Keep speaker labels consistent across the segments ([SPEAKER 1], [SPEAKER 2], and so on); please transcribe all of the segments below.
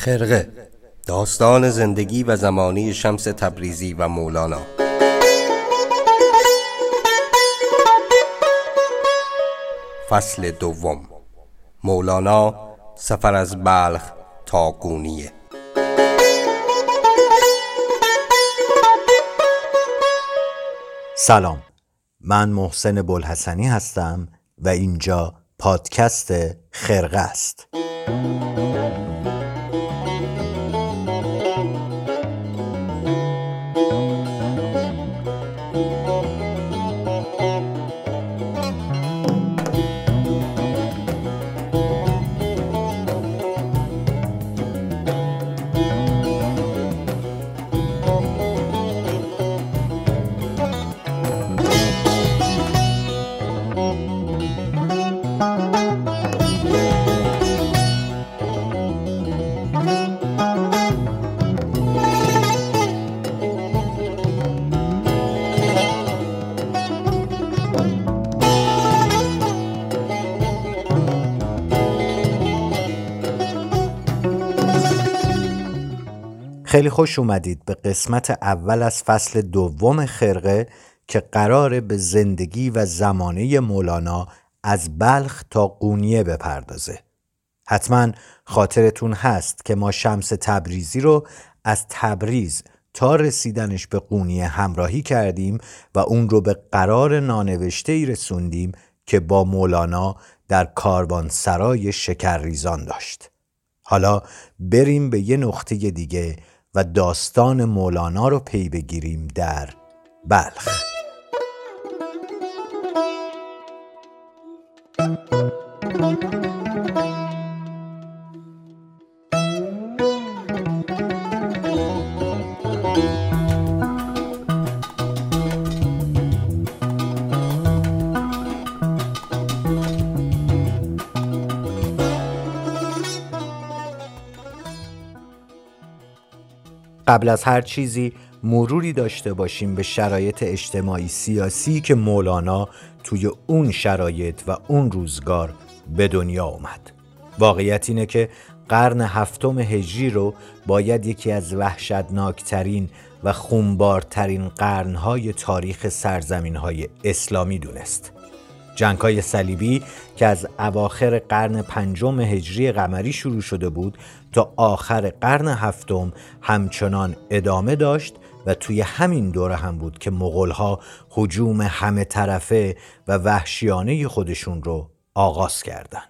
[SPEAKER 1] خرقه داستان زندگی و زمانی شمس تبریزی و مولانا. فصل دوم. مولانا سفر از بلخ تا گونیه.
[SPEAKER 2] سلام. من محسن بلحسنی هستم و اینجا پادکست خرقه است. خیلی خوش اومدید به قسمت اول از فصل دوم خرقه که قراره به زندگی و زمانه مولانا از بلخ تا قونیه بپردازه. حتما خاطرتون هست که ما شمس تبریزی رو از تبریز تا رسیدنش به قونیه همراهی کردیم و اون رو به قرار نانوشته ای رسوندیم که با مولانا در کاروان سرای شکرریزان داشت. حالا بریم به یه نقطه دیگه و داستان مولانا رو پی بگیریم در بلخ. قبل از هر چیزی مروری داشته باشیم به شرایط اجتماعی سیاسی که مولانا توی اون شرایط و اون روزگار به دنیا اومد. واقعیت اینه که قرن هفتم هجری رو باید یکی از وحشتناکترین و خونبارترین قرنهای تاریخ سرزمینهای اسلامی دونست. جنگ های صلیبی که از اواخر قرن پنجم هجری قمری شروع شده بود تا آخر قرن هفتم همچنان ادامه داشت و توی همین دوره هم بود که مغلها حجوم همه طرفه و وحشیانه خودشون رو آغاز کردند.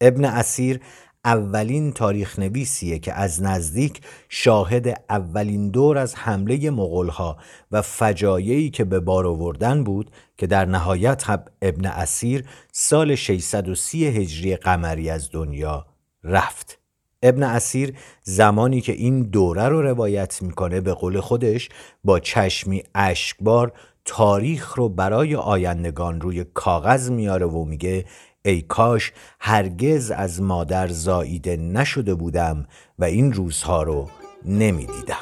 [SPEAKER 2] ابن اسیر اولین تاریخ نویسیه که از نزدیک شاهد اولین دور از حمله مغلها و فجایعی که به بار آوردن بود که در نهایت هم ابن اسیر سال 630 هجری قمری از دنیا رفت. ابن اسیر زمانی که این دوره رو روایت می‌کنه به قول خودش با چشمی اشکبار تاریخ رو برای آیندگان روی کاغذ میاره و میگه ای کاش هرگز از مادر زاییده نشده بودم و این روزها رو نمی‌دیدم.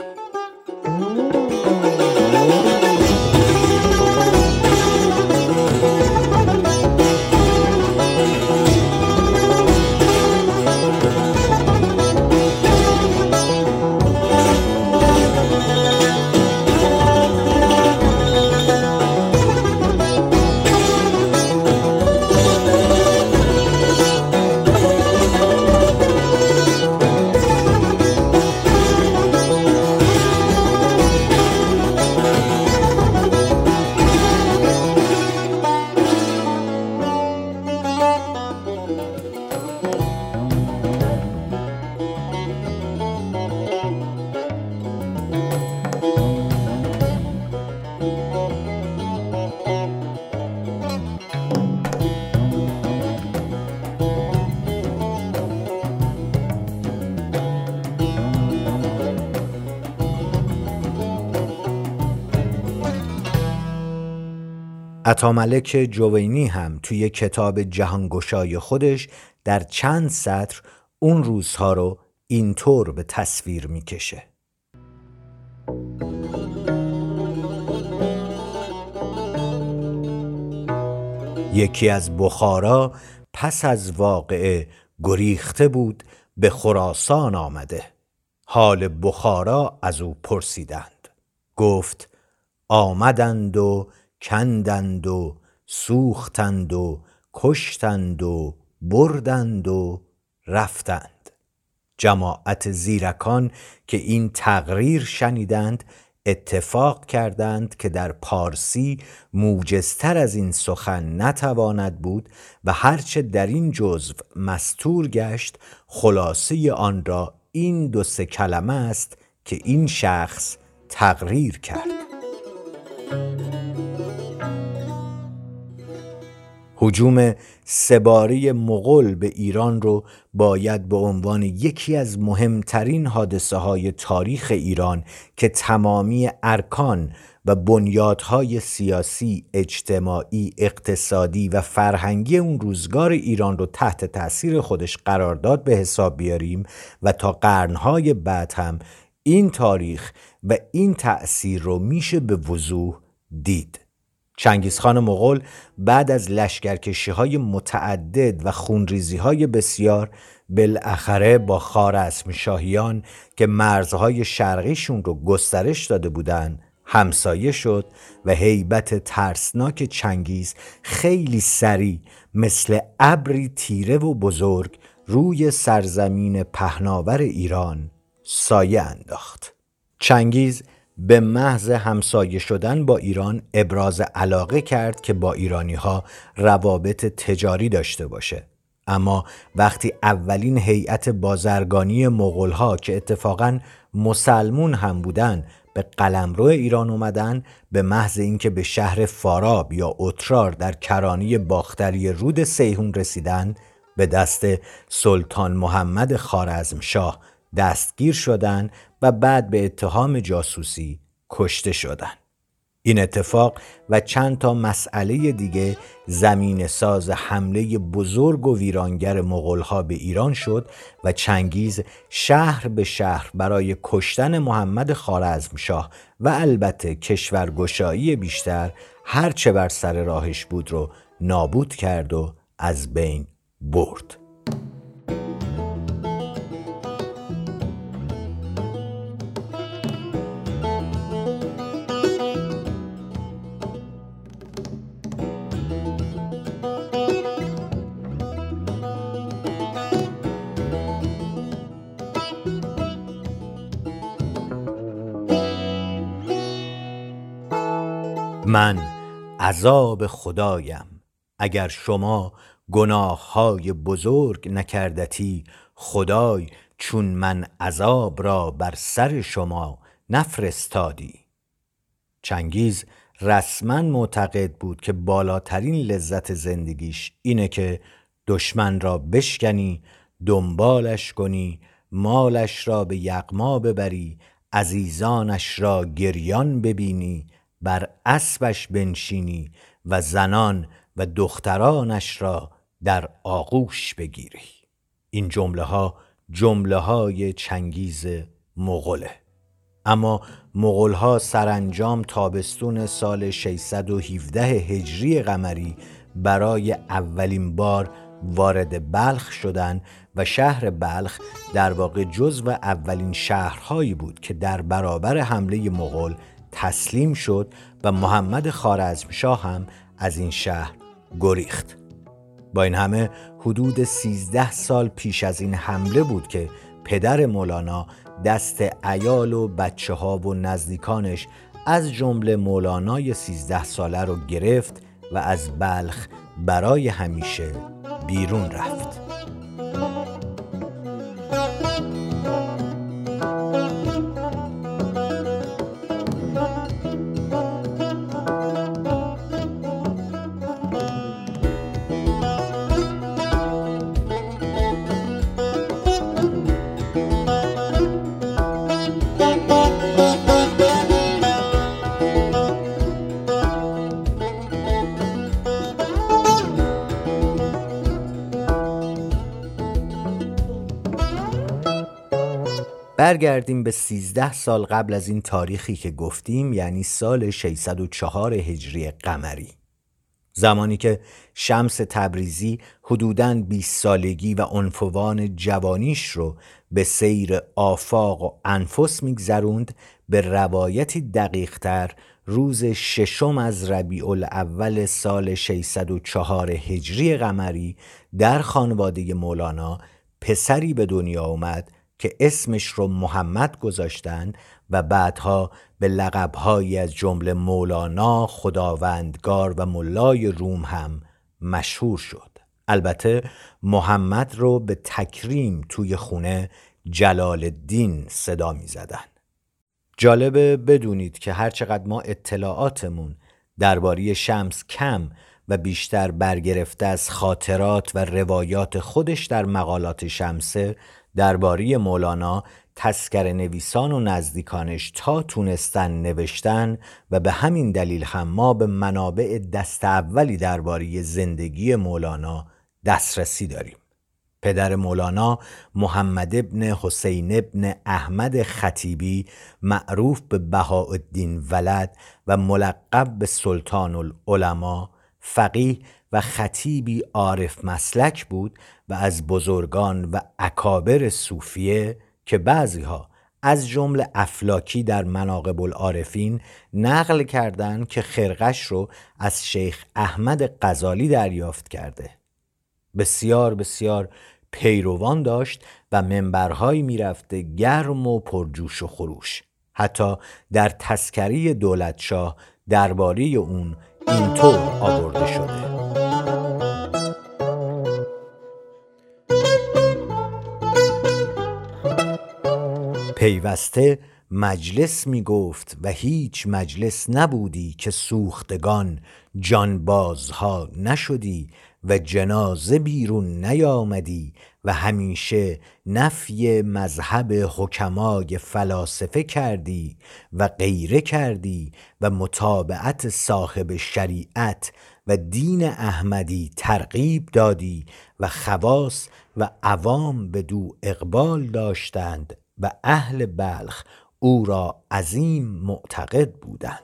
[SPEAKER 2] عطاملک جوینی هم توی کتاب جهانگشای خودش در چند سطر اون روزها رو اینطور به تصویر می‌کشه. یکی از بخارا پس از واقعه گریخته بود به خراسان آمده حال بخارا از او پرسیدند گفت آمدند و کندند و سوختند و کشتند و بردند و رفتند. جماعت زیرکان که این تقریر شنیدند اتفاق کردند که در پارسی موجزتر از این سخن نتواند بود و هرچه در این جزو مستور گشت خلاصه آن را این دو سه کلمه است که این شخص تقریر کرد. حجوم سباره مغول به ایران رو باید به عنوان یکی از مهمترین حادثه های تاریخ ایران که تمامی ارکان و بنیادهای سیاسی، اجتماعی، اقتصادی و فرهنگی اون روزگار ایران رو تحت تأثیر خودش قرار داد به حساب بیاریم و تا قرنهای بعد هم این تاریخ و این تأثیر رو میشه به وضوح دید. چنگیزخان مغول بعد از لشکرکشی های متعدد و خونریزی های بسیار بالاخره با خارزم شاهیان که مرزهای شرقیشون رو گسترش داده بودند همسایه شد و هیبت ترسناک چنگیز خیلی سریع مثل ابری تیره و بزرگ روی سرزمین پهناور ایران سایه انداخت چنگیز به محض همسایه شدن با ایران ابراز علاقه کرد که با ایرانی ها روابط تجاری داشته باشه. اما وقتی اولین هیئت بازرگانی مغول ها که اتفاقا مسلمون هم بودن به قلمرو ایران اومدن به محض اینکه به شهر فاراب یا اترار در کرانی باختری رود سیهون رسیدن به دست سلطان محمد خارزمشاه دستگیر شدند و بعد به اتهام جاسوسی کشته شدند. این اتفاق و چند تا مسئله دیگه زمین ساز حمله بزرگ و ویرانگر مغلها به ایران شد و چنگیز شهر به شهر برای کشتن محمد خارزمشاه و البته کشورگشایی بیشتر هرچه بر سر راهش بود رو نابود کرد و از بین برد. عذاب خدایم. اگر شما گناه های بزرگ نکردتی خدای چون من عذاب را بر سر شما نفرستادی. چنگیز رسما معتقد بود که بالاترین لذت زندگیش اینه که دشمن را بشکنی دنبالش کنی مالش را به یقما ببری عزیزانش را گریان ببینی بر اسبش بنشینی و زنان و دخترانش را در آغوش بگیری. این جمله ها جمله های چنگیز مغله اما مغول ها سرانجام تابستون سال 617 هجری قمری برای اولین بار وارد بلخ شدند و شهر بلخ در واقع جزو اولین شهرهایی بود که در برابر حمله مغول تسلیم شد و محمد خارزمشاه هم از این شهر گریخت. با این همه حدود 13 سال پیش از این حمله بود که پدر مولانا دست ایال و بچه ها و نزدیکانش از جمله مولانای 13 ساله رو گرفت و از بلخ برای همیشه بیرون رفت. برگردیم به 13 سال قبل از این تاریخی که گفتیم یعنی سال 604 هجری قمری. زمانی که شمس تبریزی حدوداً 20 سالگی و عنفوان جوانیش رو به سیر آفاق و انفس میگذروند به روایتی دقیقتر روز ششم از ربیع الاول سال 604 هجری قمری در خانواده مولانا پسری به دنیا اومد که اسمش رو محمد گذاشتن و بعدها به لقبهایی از جمله مولانا، خداوندگار و ملای روم هم مشهور شد. البته محمد رو به تکریم توی خونه جلال الدین صدا می زدن. جالبه بدونید که هرچقدر ما اطلاعاتمون درباره شمس کم و بیشتر برگرفته از خاطرات و روایات خودش در مقالات شمسه درباره مولانا تسکر نویسان و نزدیکانش تا تونستن نوشتن و به همین دلیل هم ما به منابع دست اولی درباره زندگی مولانا دسترسی داریم. پدر مولانا محمد ابن حسین ابن احمد خطیبی معروف به بهاءالدین ولد و ملقب به سلطان العلماء فقیه و خطیبی عارف مسلک بود و از بزرگان و اکابر صوفیه که بعضی ها از جمله افلاکی در مناقب العارفین نقل کردند که خرقش رو از شیخ احمد غزالی دریافت کرده. بسیار بسیار پیروان داشت و منبرهایی می‌رفته گرم و پرجوش و خروش. حتی در تسکری دولتشاه درباره اون اینطور آورده شده. پیوسته مجلس می گفت و هیچ مجلس نبودی که سوختگان جانبازها نشدی و جنازه بیرون نیامدی و همیشه نفی مذهب حکمای فلاسفه کردی و غیره کردی و متابعت صاحب شریعت و دین احمدی ترغیب دادی و خواص و عوام به دو اقبال داشتند و اهل بلخ او را عظیم معتقد بودند.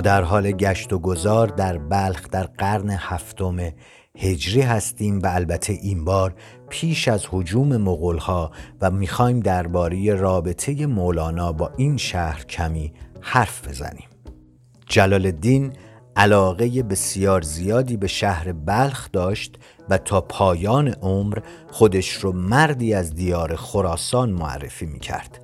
[SPEAKER 2] در حال گشت و گذار در بلخ در قرن هفتم هجری هستیم و البته این بار پیش از حجوم مغولها و می‌خوایم درباره رابطه مولانا با این شهر کمی حرف بزنیم. جلال الدین علاقه بسیار زیادی به شهر بلخ داشت و تا پایان عمر خودش رو مردی از دیار خراسان معرفی می‌کرد.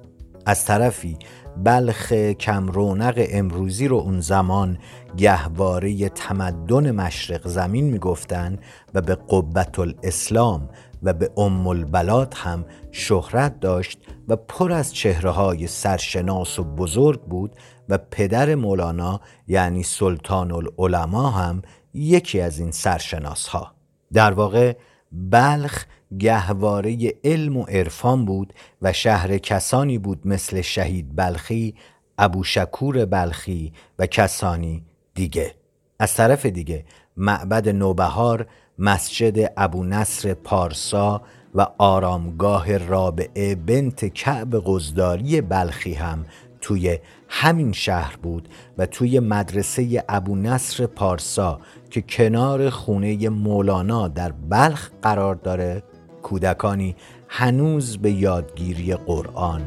[SPEAKER 2] از طرفی بلخ کم رونق امروزی رو اون زمان گهواره تمدن مشرق زمین می‌گفتن و به قبت الاسلام و به ام البلاد هم شهرت داشت و پر از چهره های سرشناس و بزرگ بود و پدر مولانا یعنی سلطان العلماء هم یکی از این سرشناس ها در واقع بلخ گهواره علم و عرفان بود و شهر کسانی بود مثل شهید بلخی، ابو شکور بلخی و کسانی دیگه. از طرف دیگه معبد نوبهار مسجد ابو نصر پارسا و آرامگاه رابعه بنت کعب قزداری بلخی هم توی همین شهر بود و توی مدرسه ابو نصر پارسا که کنار خونه مولانا در بلخ قرار داره. کودکانی هنوز به یادگیری قرآن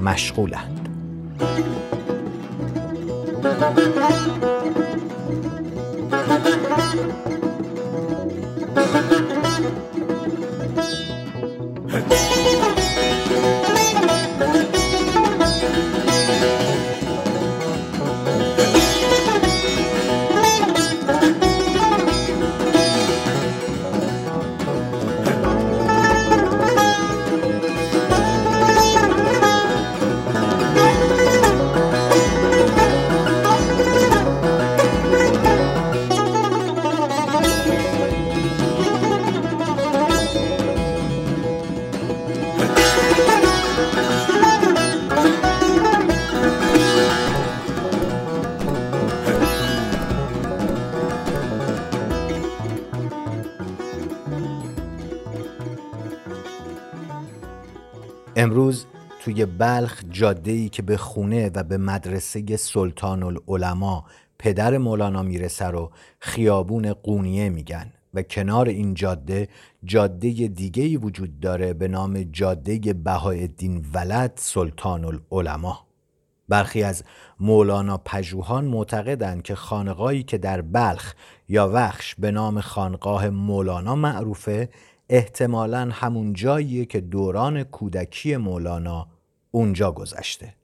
[SPEAKER 2] مشغولند. امروز توی بلخ جاده که به خونه و به مدرسه سلطان العلماء پدر مولانا می‌رسه رو خیابون قونیه میگن و کنار این جاده جاده دیگه وجود داره به نام جاده بهایالدین ولد سلطان العلماء برخی از مولانا پژوهان معتقدند که خانقاهی که در بلخ یا وخش به نام خانقاه مولانا معروفه احتمالا همون جاییه که دوران کودکی مولانا اونجا گذشته.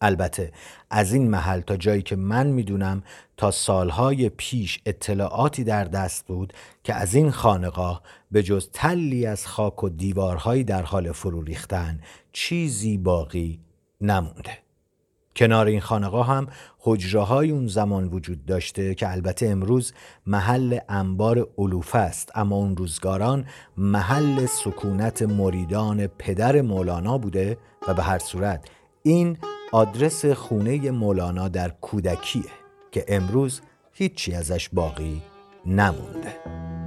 [SPEAKER 2] البته از این محل تا جایی که من می‌دونم تا سالهای پیش اطلاعاتی در دست بود که از این خانقاه به جز تلی از خاک و دیوارهایی در حال فرو ریختن چیزی باقی نمونده. کنار این خانقاه هم حجره های اون زمان وجود داشته که البته امروز محل انبار علوفه است اما اون روزگاران محل سکونت مریدان پدر مولانا بوده و به هر صورت این آدرس خونه مولانا در کودکیه که امروز هیچی ازش باقی نمونده.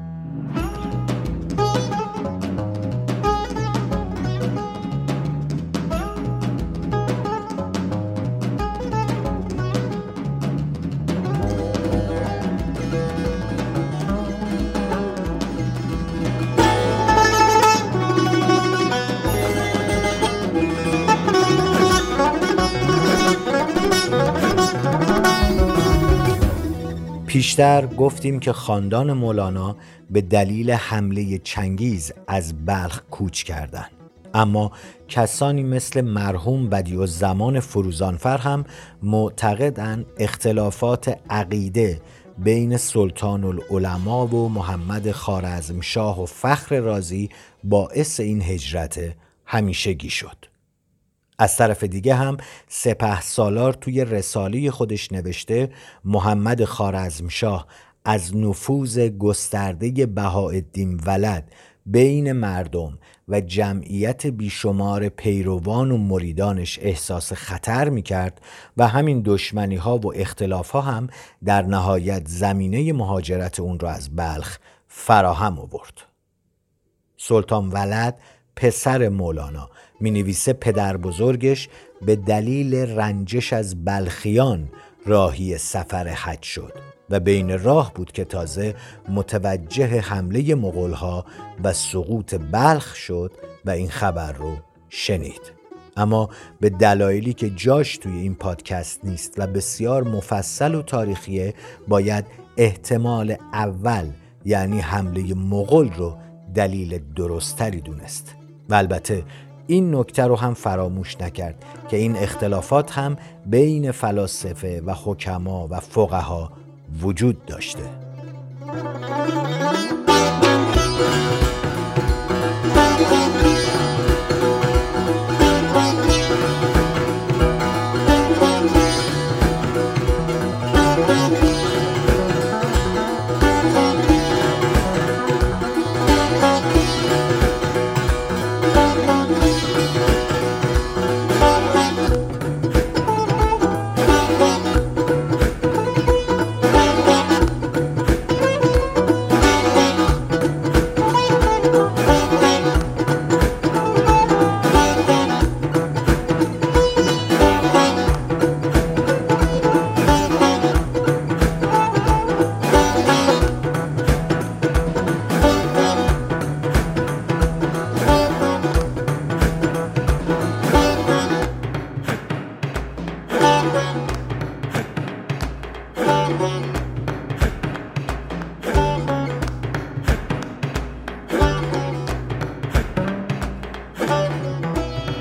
[SPEAKER 2] پیشتر گفتیم که خاندان مولانا به دلیل حمله چنگیز از بلخ کوچ کردند. اما کسانی مثل مرحوم بدی و زمان فروزانفر هم معتقدن اختلافات عقیده بین سلطان العلماء و محمد خارزم شاه و فخر رازی باعث این هجرت همیشگی شد. از طرف دیگه هم سپه سالار توی رساله خودش نوشته محمد خارزمشاه از نفوذ گسترده بهاءالدین ولد بین مردم و جمعیت بیشمار پیروان و مریدانش احساس خطر می کرد و همین دشمنی ها و اختلاف ها هم در نهایت زمینه مهاجرت اون را از بلخ فراهم آورد. سلطان ولد پسر مولانا می نویسه پدر بزرگش به دلیل رنجش از بلخیان راهی سفر حج شد و بین راه بود که تازه متوجه حمله مغلها و سقوط بلخ شد و این خبر رو شنید. اما به دلایلی که جاش توی این پادکست نیست و بسیار مفصل و تاریخیه باید احتمال اول یعنی حمله مغل رو دلیل درستری دونست. و البته این نکته رو هم فراموش نکرد که این اختلافات هم بین فلاسفه و حکما و فقها وجود داشته.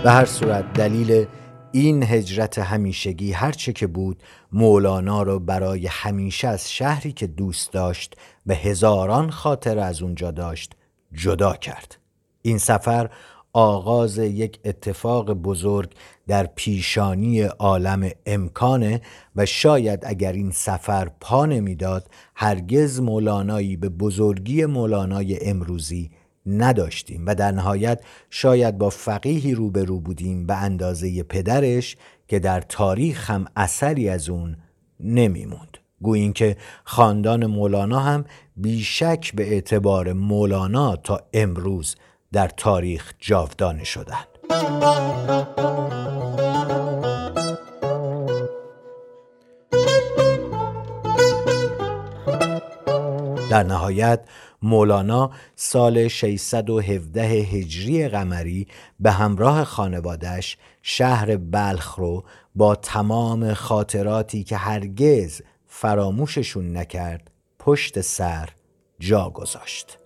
[SPEAKER 2] به هر صورت دلیل این هجرت همیشگی هرچه که بود مولانا رو برای همیشه از شهری که دوست داشت به هزاران خاطر از اونجا داشت جدا کرد. این سفر آغاز یک اتفاق بزرگ در پیشانی عالم امکانه و شاید اگر این سفر پا نمی‌داد هرگز مولانایی به بزرگی مولانای امروزی نداشتیم و در نهایت شاید با فقیهی روبرو بودیم به اندازه پدرش که در تاریخ هم اثری از اون نمیموند. گویین که خاندان مولانا هم بیشک به اعتبار مولانا تا امروز در تاریخ جاودانه شدند در نهایت مولانا سال 617 هجری قمری به همراه خانوادش شهر بلخ رو با تمام خاطراتی که هرگز فراموششون نکرد پشت سر جا گذاشت.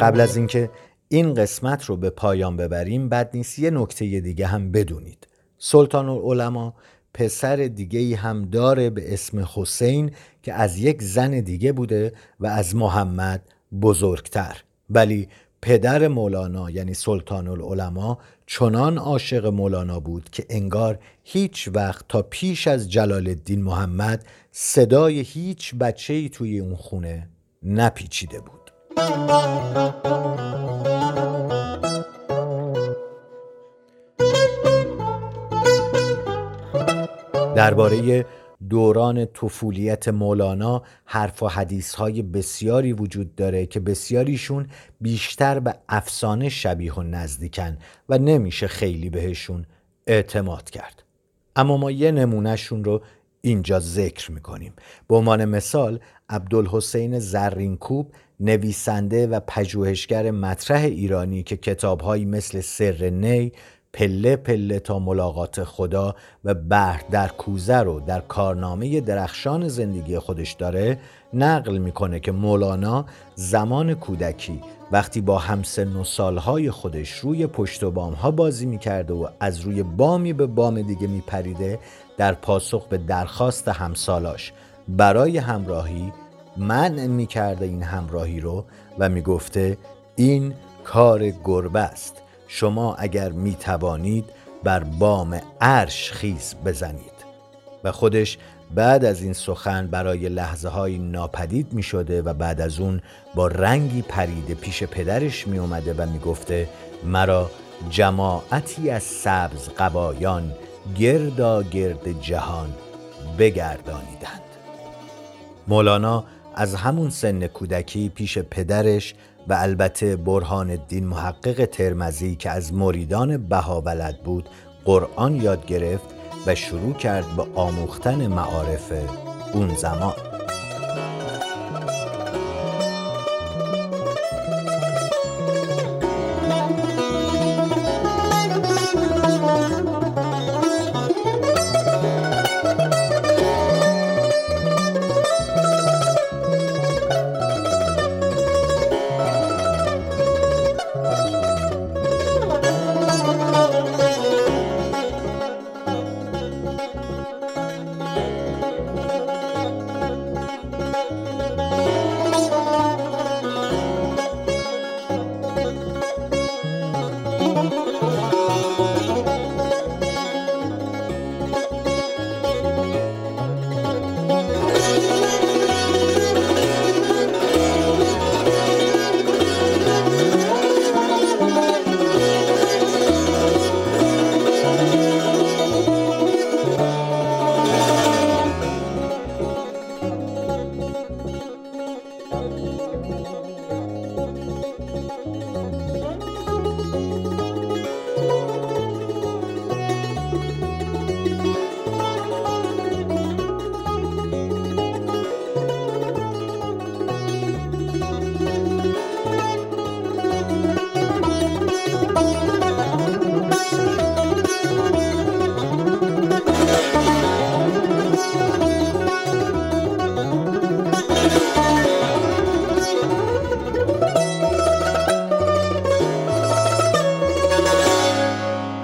[SPEAKER 2] قبل از اینکه این قسمت رو به پایان ببریم بد نیست یه نکته دیگه هم بدونید. سلطان العلماء پسر دیگه ای هم داره به اسم حسین که از یک زن دیگه بوده و از محمد بزرگتر. ولی پدر مولانا یعنی سلطان العلماء چنان عاشق مولانا بود که انگار هیچ وقت تا پیش از جلال الدین محمد صدای هیچ بچه ای توی اون خونه نپیچیده بود. درباره دوران طفولیت مولانا حرف و حدیث های بسیاری وجود داره که بسیاریشون بیشتر به افسانه شبیه و نزدیکن و نمیشه خیلی بهشون اعتماد کرد. اما ما یه نمونهشون رو اینجا ذکر می‌کنیم. به عنوان مثال عبدالحسین زرینکوب نویسنده و پژوهشگر مطرح ایرانی که کتابهایی مثل سر نی پله پله تا ملاقات خدا و بحر در کوزه رو در کارنامه درخشان زندگی خودش داره نقل می‌کنه که مولانا زمان کودکی وقتی با همسن و سالهای خودش روی پشت و بام ها بازی می‌کرده و از روی بامی به بام دیگه میپریده در پاسخ به درخواست همسالاش برای همراهی منع می‌کرده این همراهی رو و می‌گفته این کار گربه است. شما اگر می توانید بر بام عرش خیز بزنید. و خودش بعد از این سخن برای لحظه های ناپدید می شده و بعد از اون با رنگی پریده پیش پدرش می اومده و می گفته مرا جماعتی از سبز قبایان گردا گرد جهان بگردانیدند. مولانا از همون سن کودکی پیش پدرش و البته برهان الدین محقق ترمزی که از مریدان بهاولد بود قرآن یاد گرفت و شروع کرد به آموختن معارف اون زمان.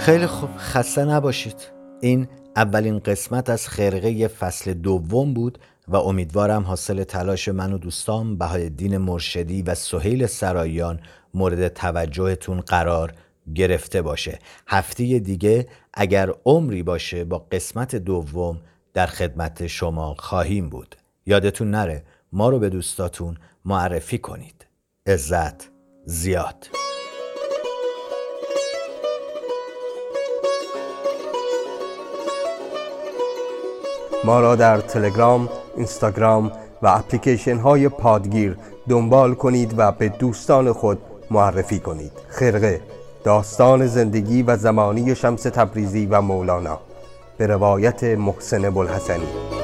[SPEAKER 2] خیلی خوب خسته نباشید. این اولین قسمت از خرقه فصل دوم بود و امیدوارم حاصل تلاش من و دوستان بهای دین مرشدی و سهیل سرایان مورد توجهتون قرار گرفته باشه. هفته دیگه اگر عمری باشه با قسمت دوم در خدمت شما خواهیم بود. یادتون نره ما رو به دوستاتون معرفی کنید. عزت زیاد.
[SPEAKER 1] ما را در تلگرام، اینستاگرام و اپلیکیشن های پادگیر دنبال کنید و به دوستان خود معرفی کنید. خرقه داستان زندگی و زمانی شمس تبریزی و مولانا. به روایت محسن بلحسنی